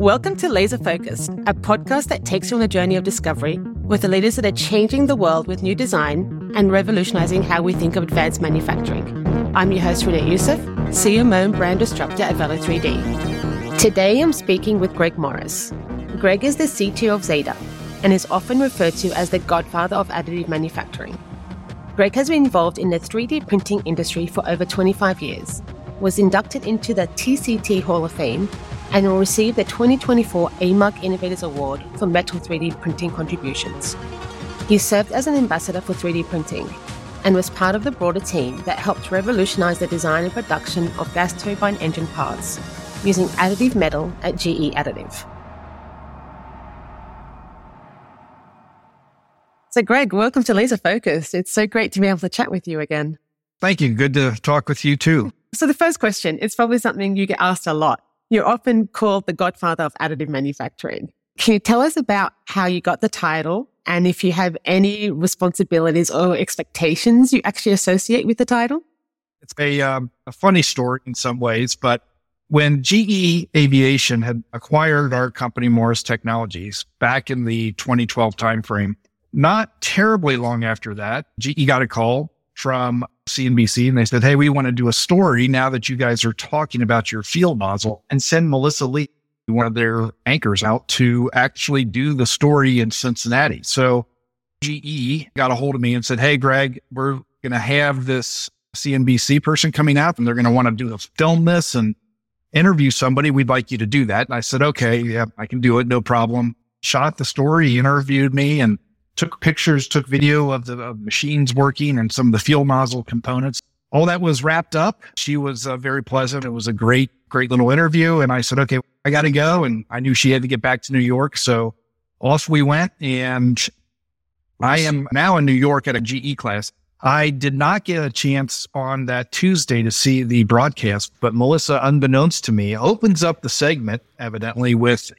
Welcome to Laser Focused, a podcast that takes you on a journey of discovery with the leaders that are changing the world with new design and revolutionizing how we think of advanced manufacturing. I'm your host, Renette Youssef, CMO and brand disruptor at Velo3D. Today, I'm speaking with Greg Morris. Greg is the CTO of Zeda and is often referred to as the godfather of additive manufacturing. Greg has been involved in the 3D printing industry for over 25 years, was inducted into the TCT Hall of Fame, and will receive the 2024 AMUG Innovators Award for metal 3D printing contributions. He served as an ambassador for 3D printing and was part of the broader team that helped revolutionize the design and production of gas turbine engine parts using additive metal at GE Additive. So, Greg, welcome to Laser Focused. It's so great to be able to chat with you again. Thank you. Good to talk with you too. So, the first question is probably something you get asked a lot. You're often called the godfather of additive manufacturing. Can you tell us about how you got the title and if you have any responsibilities or expectations you actually associate with the title? It's a, um, a funny story in some ways, but when GE Aviation had acquired our company, Morris Technologies, back in the 2012 timeframe, not terribly long after that, GE got a call from CNBC and they said, Hey, we want to do a story now that you guys are talking about your fuel nozzle and send Melissa Lee, one of their anchors out to actually do the story in Cincinnati. So GE got a hold of me and said, Hey, Greg, we're going to have this CNBC person coming out and they're going to want to do a film this and interview somebody. We'd like you to do that. And I said, okay, yeah, I can do it. No problem. Shot the story, interviewed me and took pictures, took video of the of machines working and some of the fuel nozzle components. All that was wrapped up. She was uh, very pleasant. It was a great, great little interview. And I said, okay, I got to go. And I knew she had to get back to New York. So off we went. And I am now in New York at a GE class. I did not get a chance on that Tuesday to see the broadcast, but Melissa, unbeknownst to me, opens up the segment evidently with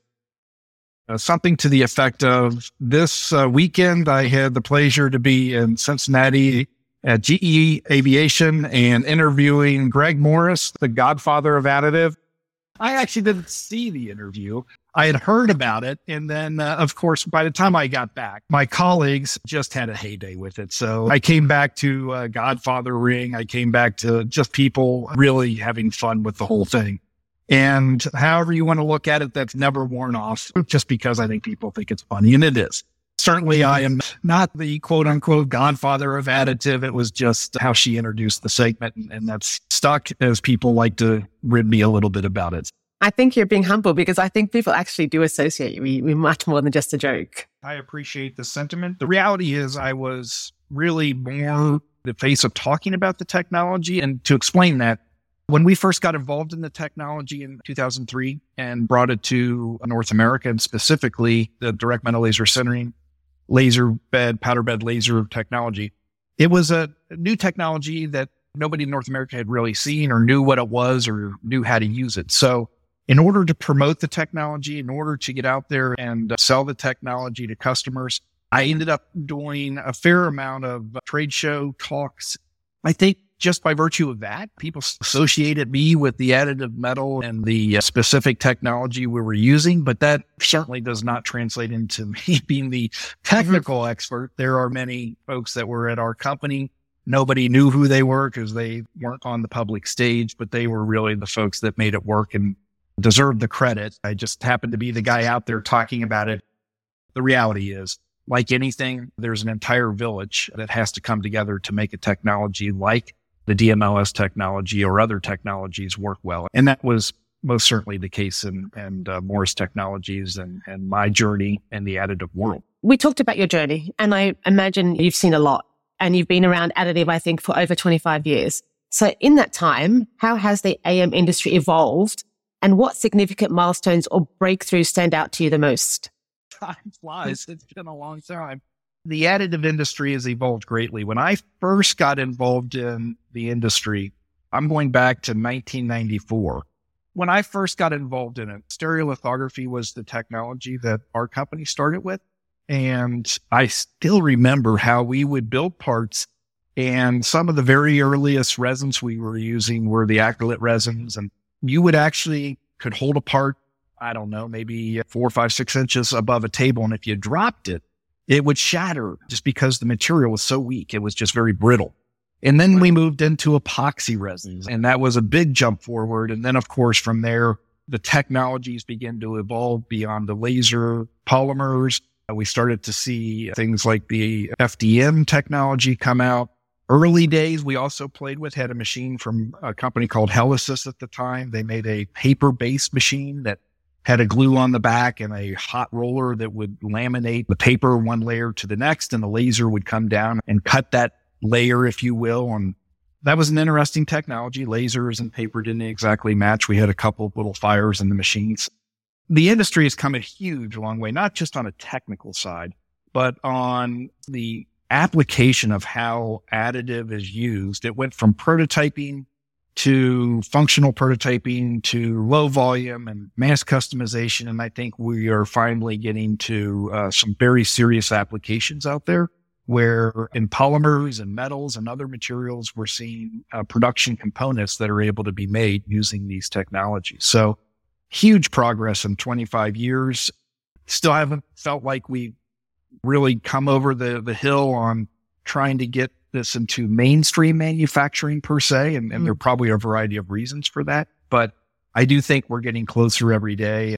uh, something to the effect of this uh, weekend, I had the pleasure to be in Cincinnati at GE Aviation and interviewing Greg Morris, the godfather of additive. I actually didn't see the interview. I had heard about it. And then, uh, of course, by the time I got back, my colleagues just had a heyday with it. So I came back to uh, Godfather Ring. I came back to just people really having fun with the whole thing. And however you want to look at it, that's never worn off just because I think people think it's funny. And it is. Certainly, I am not the quote unquote godfather of additive. It was just how she introduced the segment. And that's stuck as people like to rib me a little bit about it. I think you're being humble because I think people actually do associate you with much more than just a joke. I appreciate the sentiment. The reality is, I was really more the face of talking about the technology. And to explain that, when we first got involved in the technology in 2003 and brought it to North America and specifically the direct metal laser sintering, laser bed, powder bed laser technology, it was a new technology that nobody in North America had really seen or knew what it was or knew how to use it. So in order to promote the technology, in order to get out there and sell the technology to customers, I ended up doing a fair amount of trade show talks. I think just by virtue of that, people associated me with the additive metal and the uh, specific technology we were using, but that certainly does not translate into me being the technical mm-hmm. expert. There are many folks that were at our company. Nobody knew who they were because they weren't on the public stage, but they were really the folks that made it work and deserved the credit. I just happened to be the guy out there talking about it. The reality is like anything, there's an entire village that has to come together to make a technology like the DMLS technology or other technologies work well. And that was most certainly the case in, and uh, Morris Technologies and, and my journey in the additive world. We talked about your journey, and I imagine you've seen a lot and you've been around additive, I think, for over 25 years. So in that time, how has the AM industry evolved and what significant milestones or breakthroughs stand out to you the most? Time flies. It's been a long time the additive industry has evolved greatly. When I first got involved in the industry, I'm going back to 1994. When I first got involved in it, stereolithography was the technology that our company started with. And I still remember how we would build parts and some of the very earliest resins we were using were the acrylate resins. And you would actually could hold a part I don't know, maybe four, five, six inches above a table. And if you dropped it, it would shatter just because the material was so weak. It was just very brittle. And then we moved into epoxy resins and that was a big jump forward. And then of course from there, the technologies began to evolve beyond the laser polymers. Uh, we started to see things like the FDM technology come out. Early days, we also played with, had a machine from a company called Helisys at the time. They made a paper based machine that had a glue on the back and a hot roller that would laminate the paper one layer to the next and the laser would come down and cut that layer, if you will. And that was an interesting technology. Lasers and paper didn't exactly match. We had a couple of little fires in the machines. The industry has come a huge long way, not just on a technical side, but on the application of how additive is used. It went from prototyping to functional prototyping to low volume and mass customization. And I think we are finally getting to uh, some very serious applications out there where in polymers and metals and other materials, we're seeing uh, production components that are able to be made using these technologies. So huge progress in 25 years. Still haven't felt like we really come over the, the hill on trying to get this into mainstream manufacturing per se. And, and mm-hmm. there are probably a variety of reasons for that, but I do think we're getting closer every day.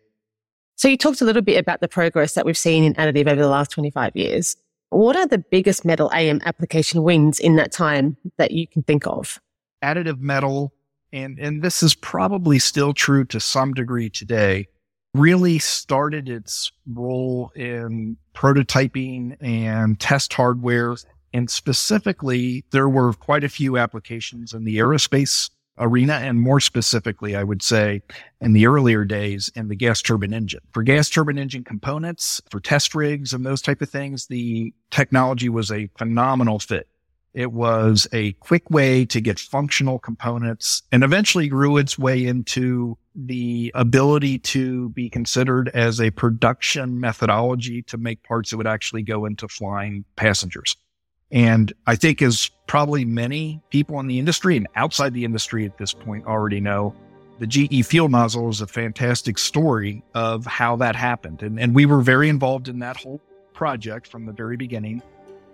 So you talked a little bit about the progress that we've seen in additive over the last 25 years. What are the biggest metal AM application wins in that time that you can think of? Additive metal, and, and this is probably still true to some degree today, really started its role in prototyping and test hardware. And specifically, there were quite a few applications in the aerospace arena. And more specifically, I would say in the earlier days in the gas turbine engine. For gas turbine engine components, for test rigs and those type of things, the technology was a phenomenal fit. It was a quick way to get functional components and eventually grew its way into the ability to be considered as a production methodology to make parts that would actually go into flying passengers. And I think as probably many people in the industry and outside the industry at this point already know, the GE fuel nozzle is a fantastic story of how that happened. And, and we were very involved in that whole project from the very beginning.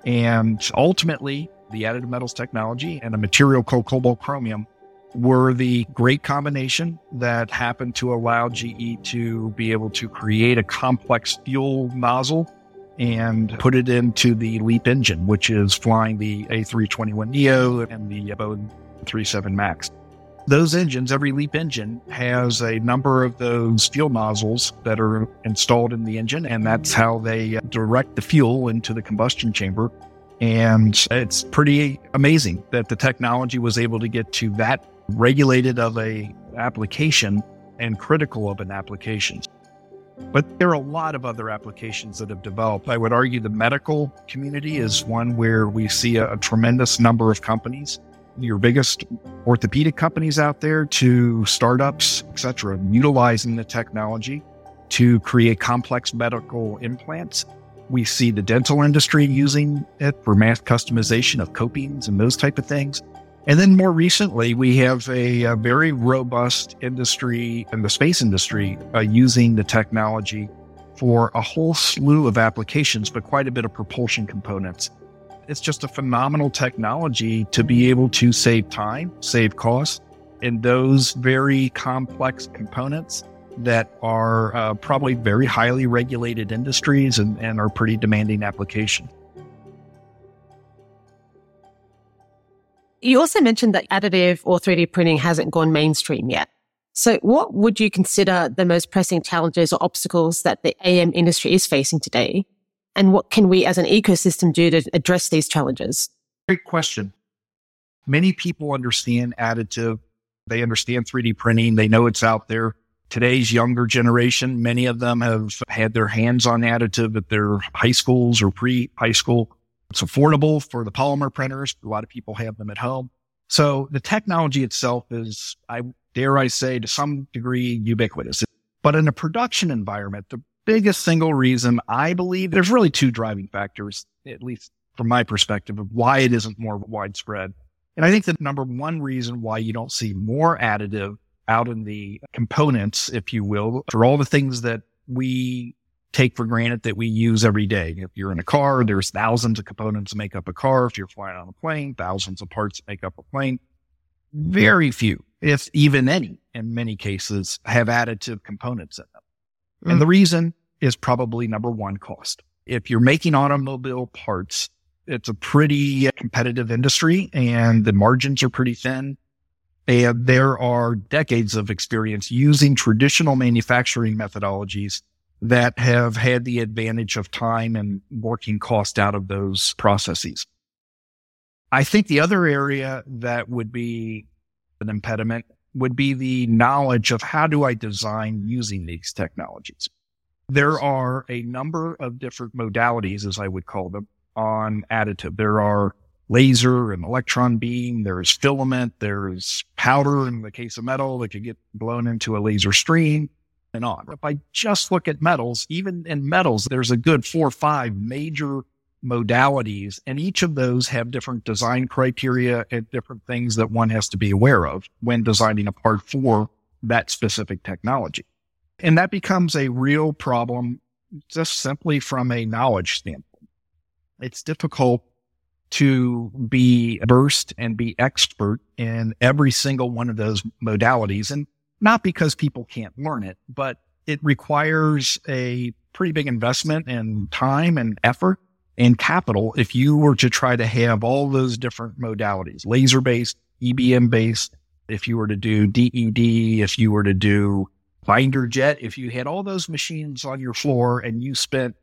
And ultimately, the additive metals technology and a material called cobalt chromium were the great combination that happened to allow GE to be able to create a complex fuel nozzle and put it into the LEAP engine, which is flying the A321neo and the Boeing 37 Max. Those engines, every LEAP engine has a number of those fuel nozzles that are installed in the engine, and that's how they uh, direct the fuel into the combustion chamber. And it's pretty amazing that the technology was able to get to that regulated of a application and critical of an application. But there are a lot of other applications that have developed. I would argue the medical community is one where we see a, a tremendous number of companies, your biggest orthopedic companies out there to startups, etc., utilizing the technology to create complex medical implants. We see the dental industry using it for mass customization of copings and those type of things. And then more recently, we have a, a very robust industry in the space industry uh, using the technology for a whole slew of applications, but quite a bit of propulsion components. It's just a phenomenal technology to be able to save time, save costs in those very complex components that are uh, probably very highly regulated industries and, and are pretty demanding applications. You also mentioned that additive or 3D printing hasn't gone mainstream yet. So what would you consider the most pressing challenges or obstacles that the AM industry is facing today? And what can we as an ecosystem do to address these challenges? Great question. Many people understand additive. They understand 3D printing. They know it's out there. Today's younger generation, many of them have had their hands on additive at their high schools or pre high school. It's affordable for the polymer printers. A lot of people have them at home. So the technology itself is, I dare I say, to some degree ubiquitous. But in a production environment, the biggest single reason I believe there's really two driving factors, at least from my perspective of why it isn't more widespread. And I think the number one reason why you don't see more additive out in the components, if you will, for all the things that we take for granted that we use every day. If you're in a car, there's thousands of components that make up a car. If you're flying on a plane, thousands of parts make up a plane. Very few, if even any, in many cases, have additive components in them. Mm. And the reason is probably number one, cost. If you're making automobile parts, it's a pretty competitive industry and the margins are pretty thin. And there are decades of experience using traditional manufacturing methodologies that have had the advantage of time and working cost out of those processes. I think the other area that would be an impediment would be the knowledge of how do I design using these technologies. There are a number of different modalities, as I would call them, on additive. There are laser and electron beam. There's filament. There's powder in the case of metal that could get blown into a laser stream and on. If I just look at metals, even in metals, there's a good four or five major modalities, and each of those have different design criteria and different things that one has to be aware of when designing a part for that specific technology. And that becomes a real problem just simply from a knowledge standpoint. It's difficult to be versed and be expert in every single one of those modalities. And not because people can't learn it, but it requires a pretty big investment in time and effort and capital if you were to try to have all those different modalities, laser based, EBM based, if you were to do DED, if you were to do binder jet, if you had all those machines on your floor and you spent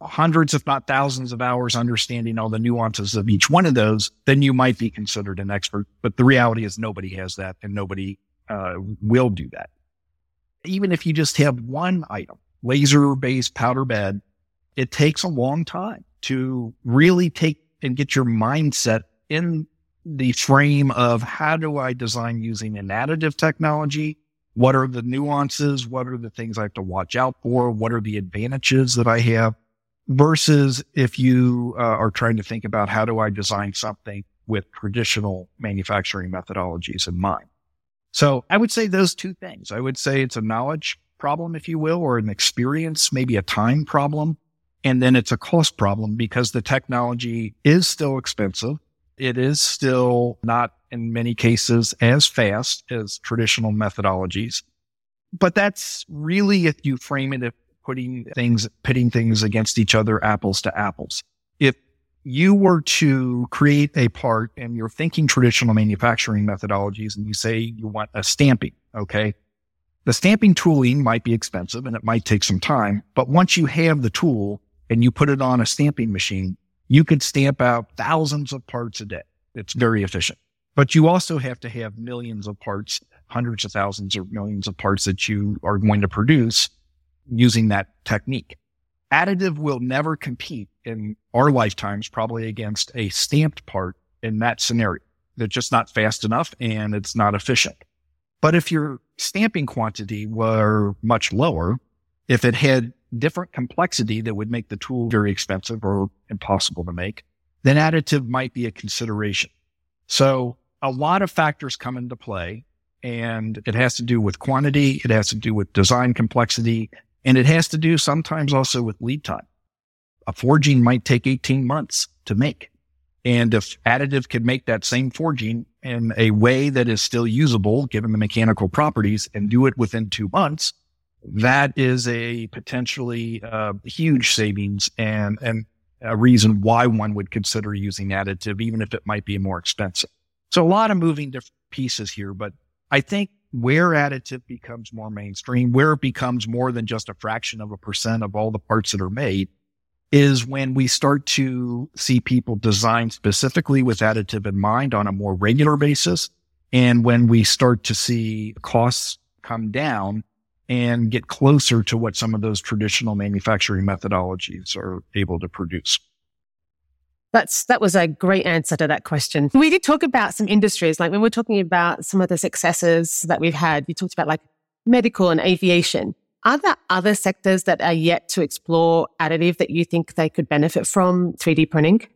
hundreds, if not thousands of hours understanding all the nuances of each one of those, then you might be considered an expert. But the reality is nobody has that and nobody uh, will do that. Even if you just have one item, laser based powder bed, it takes a long time to really take and get your mindset in the frame of how do I design using an additive technology? What are the nuances? What are the things I have to watch out for? What are the advantages that I have? Versus if you uh, are trying to think about how do I design something with traditional manufacturing methodologies in mind. So I would say those two things. I would say it's a knowledge problem, if you will, or an experience, maybe a time problem. And then it's a cost problem because the technology is still expensive. It is still not in many cases as fast as traditional methodologies. But that's really if you frame it, if putting things, pitting things against each other, apples to apples. You were to create a part and you're thinking traditional manufacturing methodologies and you say you want a stamping, okay? The stamping tooling might be expensive and it might take some time, but once you have the tool and you put it on a stamping machine, you could stamp out thousands of parts a day. It's very efficient, but you also have to have millions of parts, hundreds of thousands or millions of parts that you are going to produce using that technique. Additive will never compete in our lifetimes, probably against a stamped part in that scenario. They're just not fast enough and it's not efficient. But if your stamping quantity were much lower, if it had different complexity that would make the tool very expensive or impossible to make, then additive might be a consideration. So a lot of factors come into play and it has to do with quantity. It has to do with design complexity and it has to do sometimes also with lead time. A forging might take 18 months to make. And if additive could make that same forging in a way that is still usable, given the mechanical properties and do it within two months, that is a potentially uh, huge savings and, and a reason why one would consider using additive, even if it might be more expensive. So a lot of moving different pieces here, but I think where additive becomes more mainstream, where it becomes more than just a fraction of a percent of all the parts that are made is when we start to see people design specifically with additive in mind on a more regular basis. And when we start to see costs come down and get closer to what some of those traditional manufacturing methodologies are able to produce. That's that was a great answer to that question. We did talk about some industries, like when we're talking about some of the successes that we've had. We talked about like medical and aviation. Are there other sectors that are yet to explore additive that you think they could benefit from 3D printing?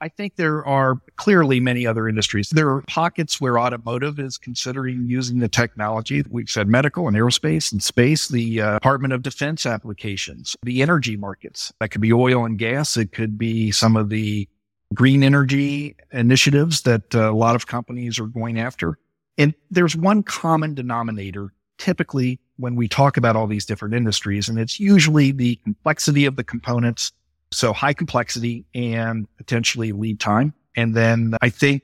I think there are clearly many other industries. There are pockets where automotive is considering using the technology. We've said medical and aerospace and space, the uh, Department of Defense applications, the energy markets. That could be oil and gas. It could be some of the green energy initiatives that uh, a lot of companies are going after. And there's one common denominator typically when we talk about all these different industries, and it's usually the complexity of the components so high complexity and potentially lead time. And then I think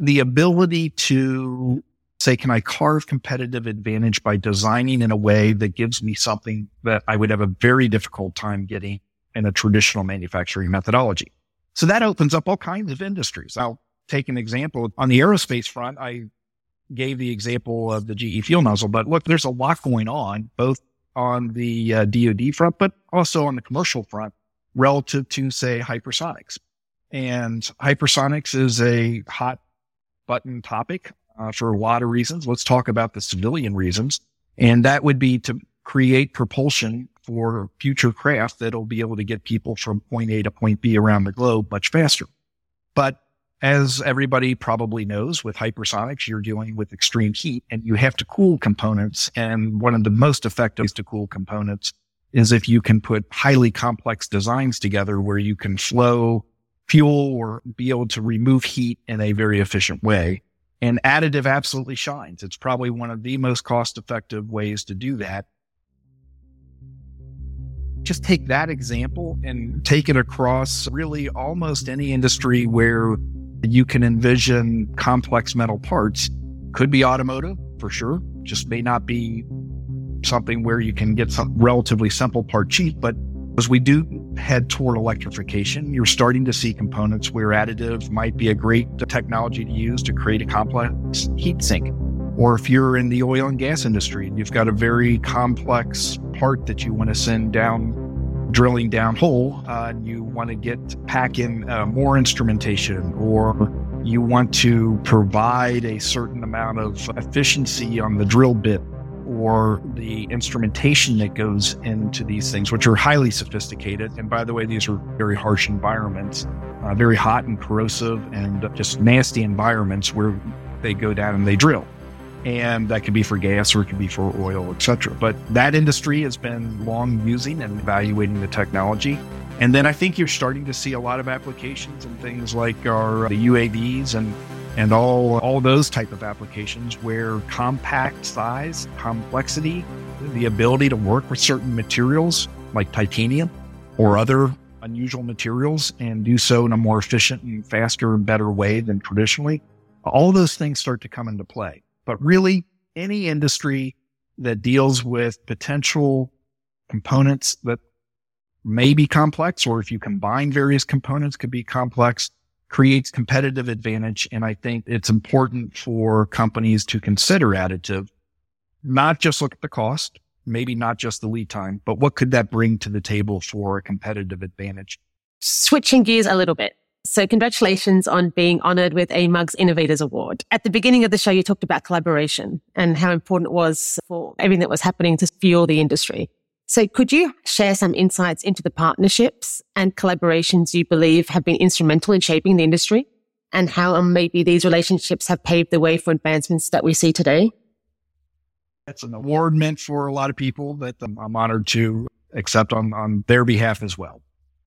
the ability to say, can I carve competitive advantage by designing in a way that gives me something that I would have a very difficult time getting in a traditional manufacturing methodology? So that opens up all kinds of industries. I'll take an example on the aerospace front. I gave the example of the GE fuel nozzle, but look, there's a lot going on both on the uh, DoD front, but also on the commercial front relative to say hypersonics. And hypersonics is a hot button topic uh, for a lot of reasons. Let's talk about the civilian reasons. And that would be to create propulsion for future craft that'll be able to get people from point A to point B around the globe much faster. But as everybody probably knows with hypersonics, you're dealing with extreme heat and you have to cool components. And one of the most effective ways to cool components is if you can put highly complex designs together where you can flow fuel or be able to remove heat in a very efficient way. And additive absolutely shines. It's probably one of the most cost effective ways to do that. Just take that example and take it across really almost any industry where you can envision complex metal parts. Could be automotive for sure, just may not be something where you can get some relatively simple part cheap, but as we do head toward electrification, you're starting to see components where additive might be a great technology to use to create a complex heat sink. Or if you're in the oil and gas industry and you've got a very complex part that you want to send down, drilling down hole, uh, and you want to get pack in uh, more instrumentation or you want to provide a certain amount of efficiency on the drill bit or the instrumentation that goes into these things, which are highly sophisticated. And by the way, these are very harsh environments, uh, very hot and corrosive and just nasty environments where they go down and they drill. And that could be for gas or it could be for oil, etc. But that industry has been long using and evaluating the technology. And then I think you're starting to see a lot of applications and things like our the UAVs and and all all those type of applications where compact size, complexity, the ability to work with certain materials like titanium or other unusual materials and do so in a more efficient and faster and better way than traditionally. All those things start to come into play. But really any industry that deals with potential components that may be complex or if you combine various components could be complex creates competitive advantage. And I think it's important for companies to consider additive, not just look at the cost, maybe not just the lead time, but what could that bring to the table for a competitive advantage? Switching gears a little bit. So congratulations on being honored with AMUG's Innovators Award. At the beginning of the show, you talked about collaboration and how important it was for everything that was happening to fuel the industry. So could you share some insights into the partnerships and collaborations you believe have been instrumental in shaping the industry and how um, maybe these relationships have paved the way for advancements that we see today? It's an award meant for a lot of people that I'm honored to accept on, on their behalf as well.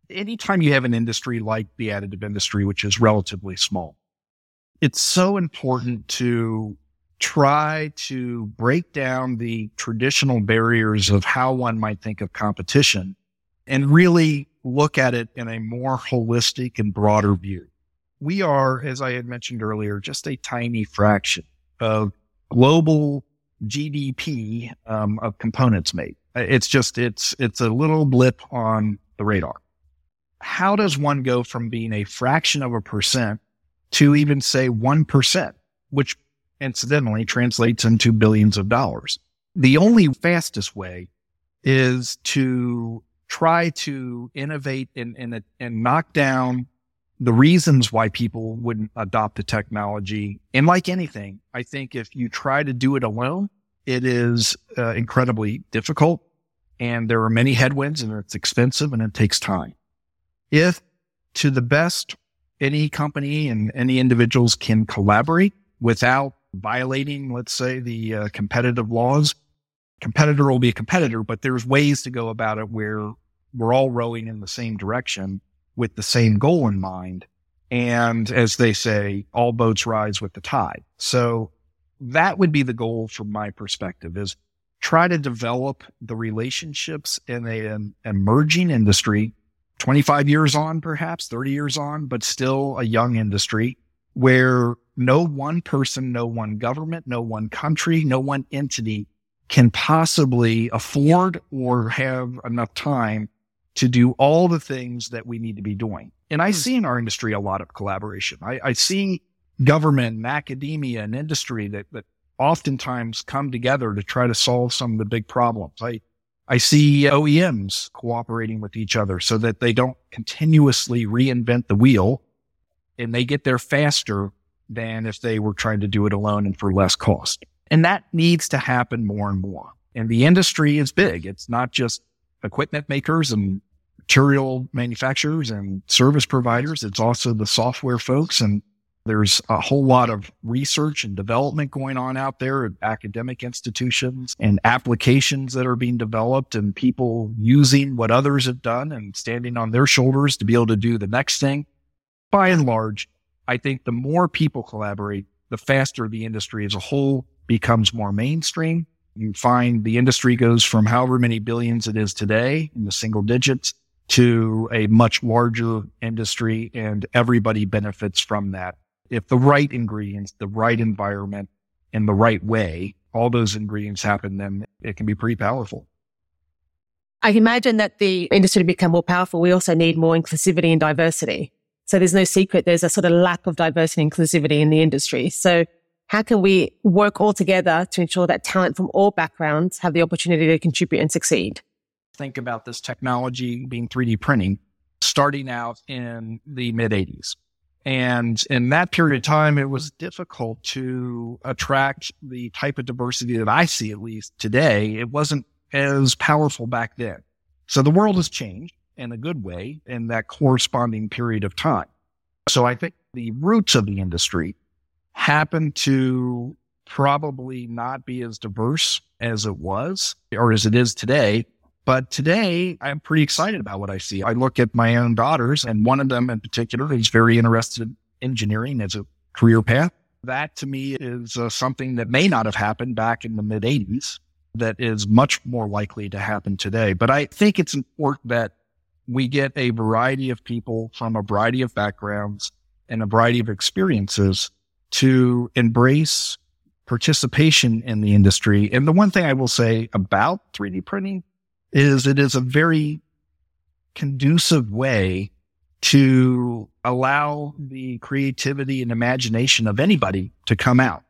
Anytime you have an industry like the additive industry, which is relatively small, it's so important to try to break down the traditional barriers of how one might think of competition and really look at it in a more holistic and broader view. We are, as I had mentioned earlier, just a tiny fraction of global GDP um, of components made. It's just it's it's a little blip on the radar. How does one go from being a fraction of a percent to even say one percent, which incidentally translates into billions of dollars. The only fastest way is to try to innovate and, and, and knock down the reasons why people wouldn't adopt the technology. And like anything, I think if you try to do it alone, it is uh, incredibly difficult and there are many headwinds and it's expensive and it takes time. If to the best any company and any individuals can collaborate without violating, let's say, the uh, competitive laws. Competitor will be a competitor, but there's ways to go about it where we're all rowing in the same direction with the same goal in mind. And as they say, all boats rise with the tide. So that would be the goal from my perspective is try to develop the relationships in an emerging industry 25 years on, perhaps 30 years on, but still a young industry where no one person, no one government, no one country, no one entity can possibly afford or have enough time to do all the things that we need to be doing. And I hmm. see in our industry a lot of collaboration. I, I see government and academia and industry that, that oftentimes come together to try to solve some of the big problems. I, I see OEMs cooperating with each other so that they don't continuously reinvent the wheel and they get there faster than if they were trying to do it alone and for less cost. And that needs to happen more and more. And the industry is big. It's not just equipment makers and material manufacturers and service providers. It's also the software folks and there's a whole lot of research and development going on out there at academic institutions and applications that are being developed and people using what others have done and standing on their shoulders to be able to do the next thing. By and large, I think the more people collaborate, the faster the industry as a whole becomes more mainstream. You find the industry goes from however many billions it is today in the single digits to a much larger industry and everybody benefits from that if the right ingredients, the right environment, and the right way, all those ingredients happen, then it can be pretty powerful. I imagine that the industry to become more powerful, we also need more inclusivity and diversity. So there's no secret. There's a sort of lack of diversity and inclusivity in the industry. So how can we work all together to ensure that talent from all backgrounds have the opportunity to contribute and succeed? Think about this technology being 3D printing starting out in the mid 80s. And in that period of time, it was difficult to attract the type of diversity that I see, at least today. It wasn't as powerful back then. So the world has changed in a good way in that corresponding period of time. So I think the roots of the industry happen to probably not be as diverse as it was or as it is today. But today I'm pretty excited about what I see. I look at my own daughters and one of them in particular is very interested in engineering as a career path. That to me is uh, something that may not have happened back in the mid 80s that is much more likely to happen today. But I think it's important that we get a variety of people from a variety of backgrounds and a variety of experiences to embrace participation in the industry. And the one thing I will say about 3D printing is it is a very conducive way to allow the creativity and imagination of anybody to come out.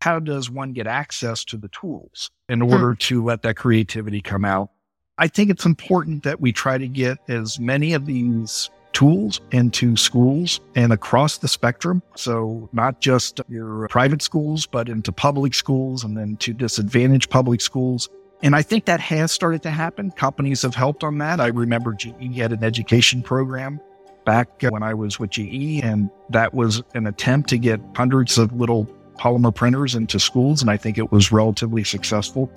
How does one get access to the tools in hmm. order to let that creativity come out? I think it's important that we try to get as many of these tools into schools and across the spectrum. So not just your private schools, but into public schools and then to disadvantaged public schools. And I think that has started to happen. Companies have helped on that. I remember GE had an education program back uh, when I was with GE, and that was an attempt to get hundreds of little polymer printers into schools. And I think it was relatively successful.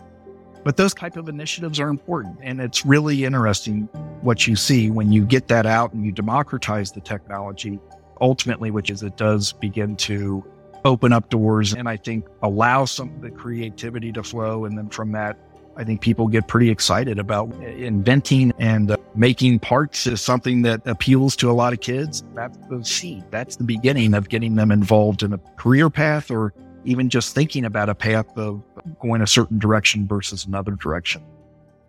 But those type of initiatives are important. And it's really interesting what you see when you get that out and you democratize the technology, ultimately, which is it does begin to open up doors and I think allow some of the creativity to flow. And then from that, I think people get pretty excited about inventing and uh, making parts is something that appeals to a lot of kids. That's the seed. That's the beginning of getting them involved in a career path or even just thinking about a path of going a certain direction versus another direction.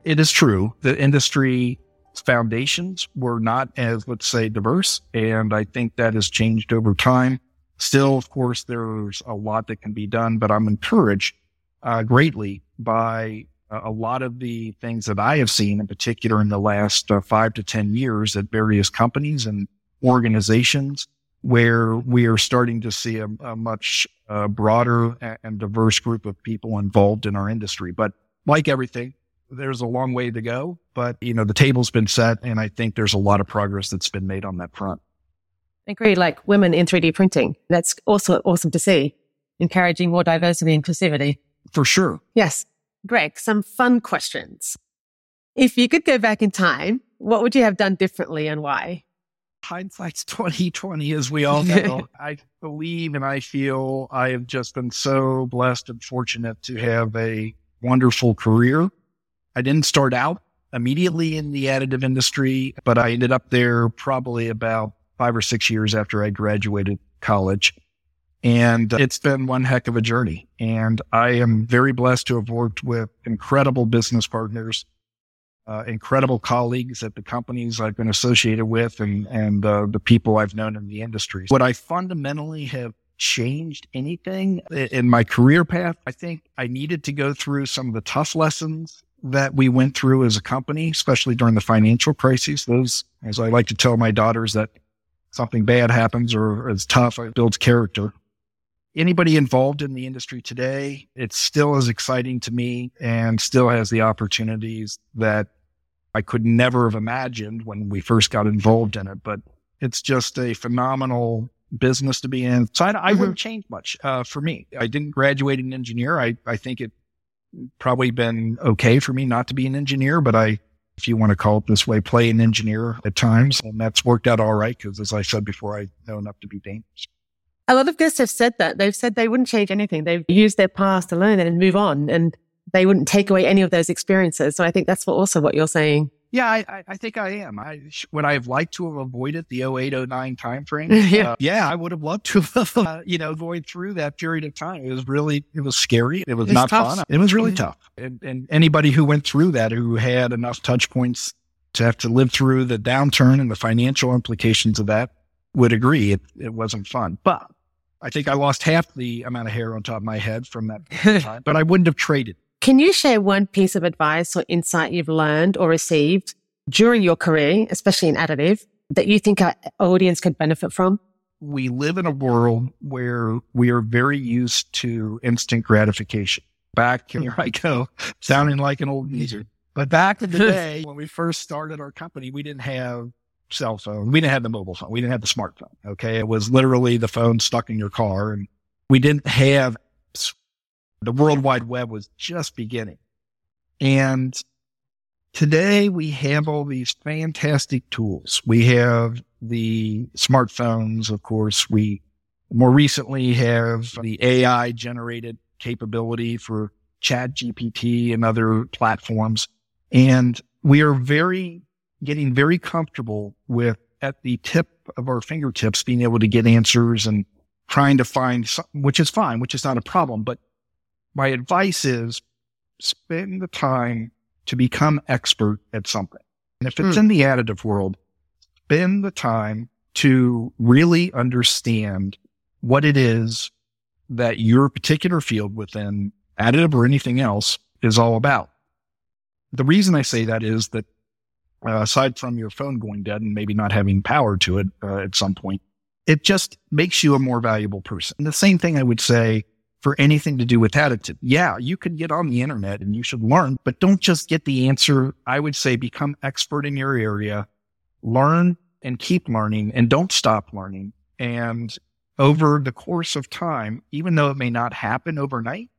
It is true. The industry foundations were not as, let's say, diverse. And I think that has changed over time. Still, of course, there's a lot that can be done, but I'm encouraged uh, greatly by a lot of the things that I have seen, in particular in the last uh, five to 10 years at various companies and organizations, where we are starting to see a, a much uh, broader and diverse group of people involved in our industry. But like everything, there's a long way to go, but you know, the table's been set and I think there's a lot of progress that's been made on that front. I agree. Like women in 3D printing. That's also awesome to see, encouraging more diversity and inclusivity. For sure. Yes. Greg, some fun questions. If you could go back in time, what would you have done differently and why? Hindsight's 2020, as we all know. I believe and I feel I have just been so blessed and fortunate to have a wonderful career. I didn't start out immediately in the additive industry, but I ended up there probably about five or six years after I graduated college. And it's been one heck of a journey. And I am very blessed to have worked with incredible business partners, uh, incredible colleagues at the companies I've been associated with and, and uh, the people I've known in the industry. Would I fundamentally have changed anything in my career path? I think I needed to go through some of the tough lessons that we went through as a company, especially during the financial crises. Those, as I like to tell my daughters, that something bad happens or is tough, it builds character. Anybody involved in the industry today, it's still as exciting to me and still has the opportunities that I could never have imagined when we first got involved in it. But it's just a phenomenal business to be in. So I, I wouldn't mm-hmm. change much uh, for me. I didn't graduate an engineer. I, I think it probably been okay for me not to be an engineer, but I, if you want to call it this way, play an engineer at times. And that's worked out all right because, as I said before, I know enough to be dangerous. A lot of guests have said that. They've said they wouldn't change anything. They've used their past to learn and move on, and they wouldn't take away any of those experiences. So I think that's what also what you're saying. Yeah, I, I think I am. I would I have liked to have avoided the 08, 09 timeframe. yeah. Uh, yeah, I would have loved to have, uh, you know, avoid through that period of time. It was really, it was scary. It was not tough. fun. It was really mm-hmm. tough. And, and anybody who went through that, who had enough touch points to have to live through the downturn and the financial implications of that would agree it, it wasn't fun. But I think I lost half the amount of hair on top of my head from that time, but I wouldn't have traded can you share one piece of advice or insight you've learned or received during your career, especially in additive, that you think our audience could benefit from? We live in a world where we are very used to instant gratification. Back here I mm-hmm. go, sounding like an old geezer. But back in the day, when we first started our company, we didn't have cell phone. We didn't have the mobile phone. We didn't have the smartphone. Okay. It was literally the phone stuck in your car and we didn't have the World Wide Web was just beginning. And today we have all these fantastic tools. We have the smartphones, of course. We more recently have the AI generated capability for ChatGPT and other platforms. And we are very getting very comfortable with at the tip of our fingertips being able to get answers and trying to find some, which is fine, which is not a problem, but my advice is spend the time to become expert at something. And if it's mm. in the additive world, spend the time to really understand what it is that your particular field within additive or anything else is all about. The reason I say that is that uh, aside from your phone going dead and maybe not having power to it uh, at some point, it just makes you a more valuable person. And the same thing I would say for anything to do with additive. Yeah, you can get on the internet and you should learn, but don't just get the answer. I would say become expert in your area, learn and keep learning and don't stop learning. And over the course of time, even though it may not happen overnight,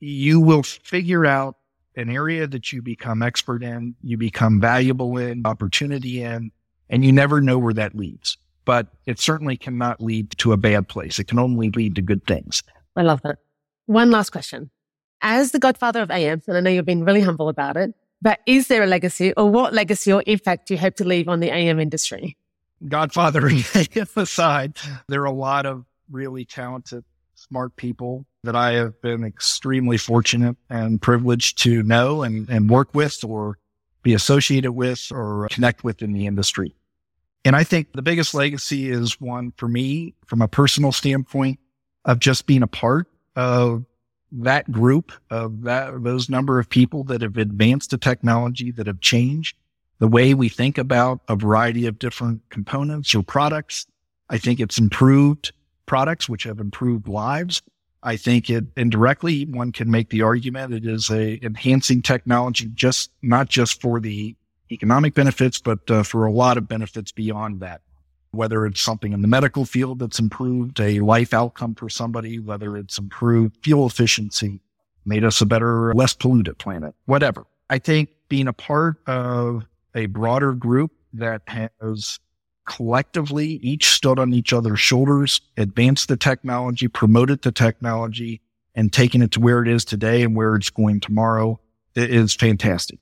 you will figure out an area that you become expert in, you become valuable in, opportunity in, and you never know where that leads. But it certainly cannot lead to a bad place. It can only lead to good things. I love that. One last question. As the godfather of AM, and I know you've been really humble about it, but is there a legacy or what legacy or impact do you hope to leave on the AM industry? Godfather AM aside, there are a lot of really talented, smart people that I have been extremely fortunate and privileged to know and, and work with or be associated with or connect with in the industry. And I think the biggest legacy is one for me from a personal standpoint of just being a part of that group of that, those number of people that have advanced the technology that have changed the way we think about a variety of different components or products. I think it's improved products, which have improved lives. I think it indirectly, one can make the argument it is a enhancing technology, just not just for the economic benefits, but uh, for a lot of benefits beyond that. whether it's something in the medical field that's improved a life outcome for somebody, whether it's improved fuel efficiency, made us a better, less polluted planet, whatever. I think being a part of a broader group that has collectively each stood on each other's shoulders, advanced the technology, promoted the technology, and taken it to where it is today and where it's going tomorrow is fantastic.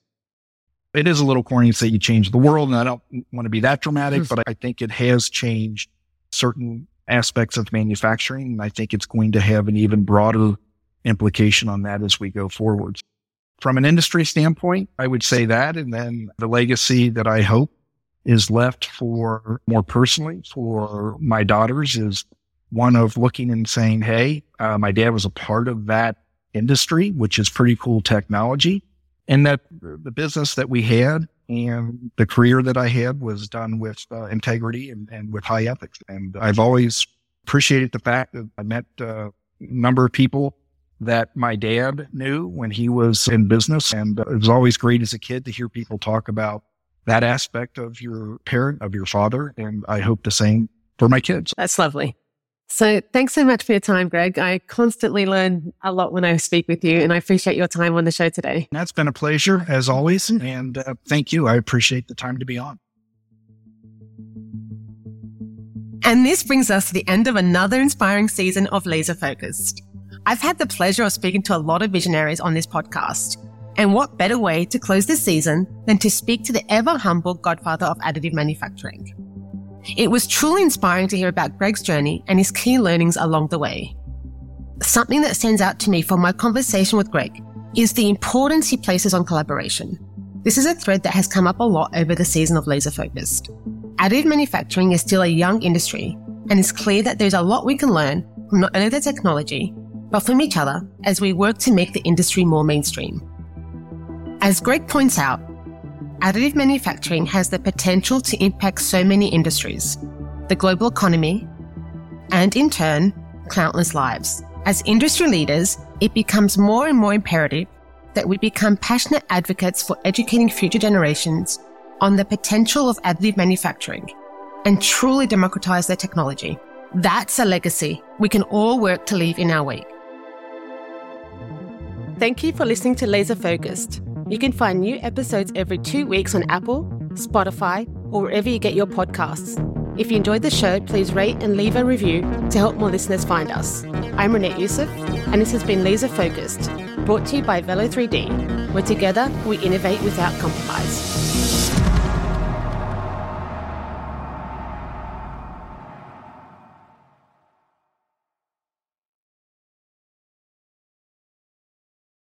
It is a little corny to say you change the world, and I don't want to be that dramatic, hmm. but I think it has changed certain aspects of manufacturing. And I think it's going to have an even broader implication on that as we go forward. From an industry standpoint, I would say that. And then the legacy that I hope is left for more personally for my daughters is one of looking and saying, Hey, uh, my dad was a part of that industry, which is pretty cool technology. And that the business that we had and the career that I had was done with uh, integrity and, and, with high ethics. And I've always appreciated the fact that I met uh, a number of people that my dad knew when he was in business. And it was always great as a kid to hear people talk about that aspect of your parent, of your father. And I hope the same for my kids. That's lovely. So thanks so much for your time, Greg. I constantly learn a lot when I speak with you, and I appreciate your time on the show today. That's been a pleasure, as always. And uh, thank you. I appreciate the time to be on. And this brings us to the end of another inspiring season of Laser Focused. I've had the pleasure of speaking to a lot of visionaries on this podcast. And what better way to close this season than to speak to the ever humble godfather of additive manufacturing? It was truly inspiring to hear about Greg's journey and his key learnings along the way. Something that stands out to me from my conversation with Greg is the importance he places on collaboration. This is a thread that has come up a lot over the season of Laser Focused. Additive manufacturing is still a young industry, and it's clear that there's a lot we can learn from not only the technology, but from each other as we work to make the industry more mainstream. As Greg points out, additive manufacturing has the potential to impact so many industries, the global economy, and in turn, countless lives. As industry leaders, it becomes more and more imperative that we become passionate advocates for educating future generations on the potential of additive manufacturing and truly democratize their technology. That's a legacy we can all work to leave in our wake. Thank you for listening to Laser Focused. You can find new episodes every two weeks on Apple, Spotify, or wherever you get your podcasts. If you enjoyed the show, please rate and leave a review to help more listeners find us. I'm Renette Youssef, and this has been Laser Focused, brought to you by Velo3D, where together we innovate without compromise.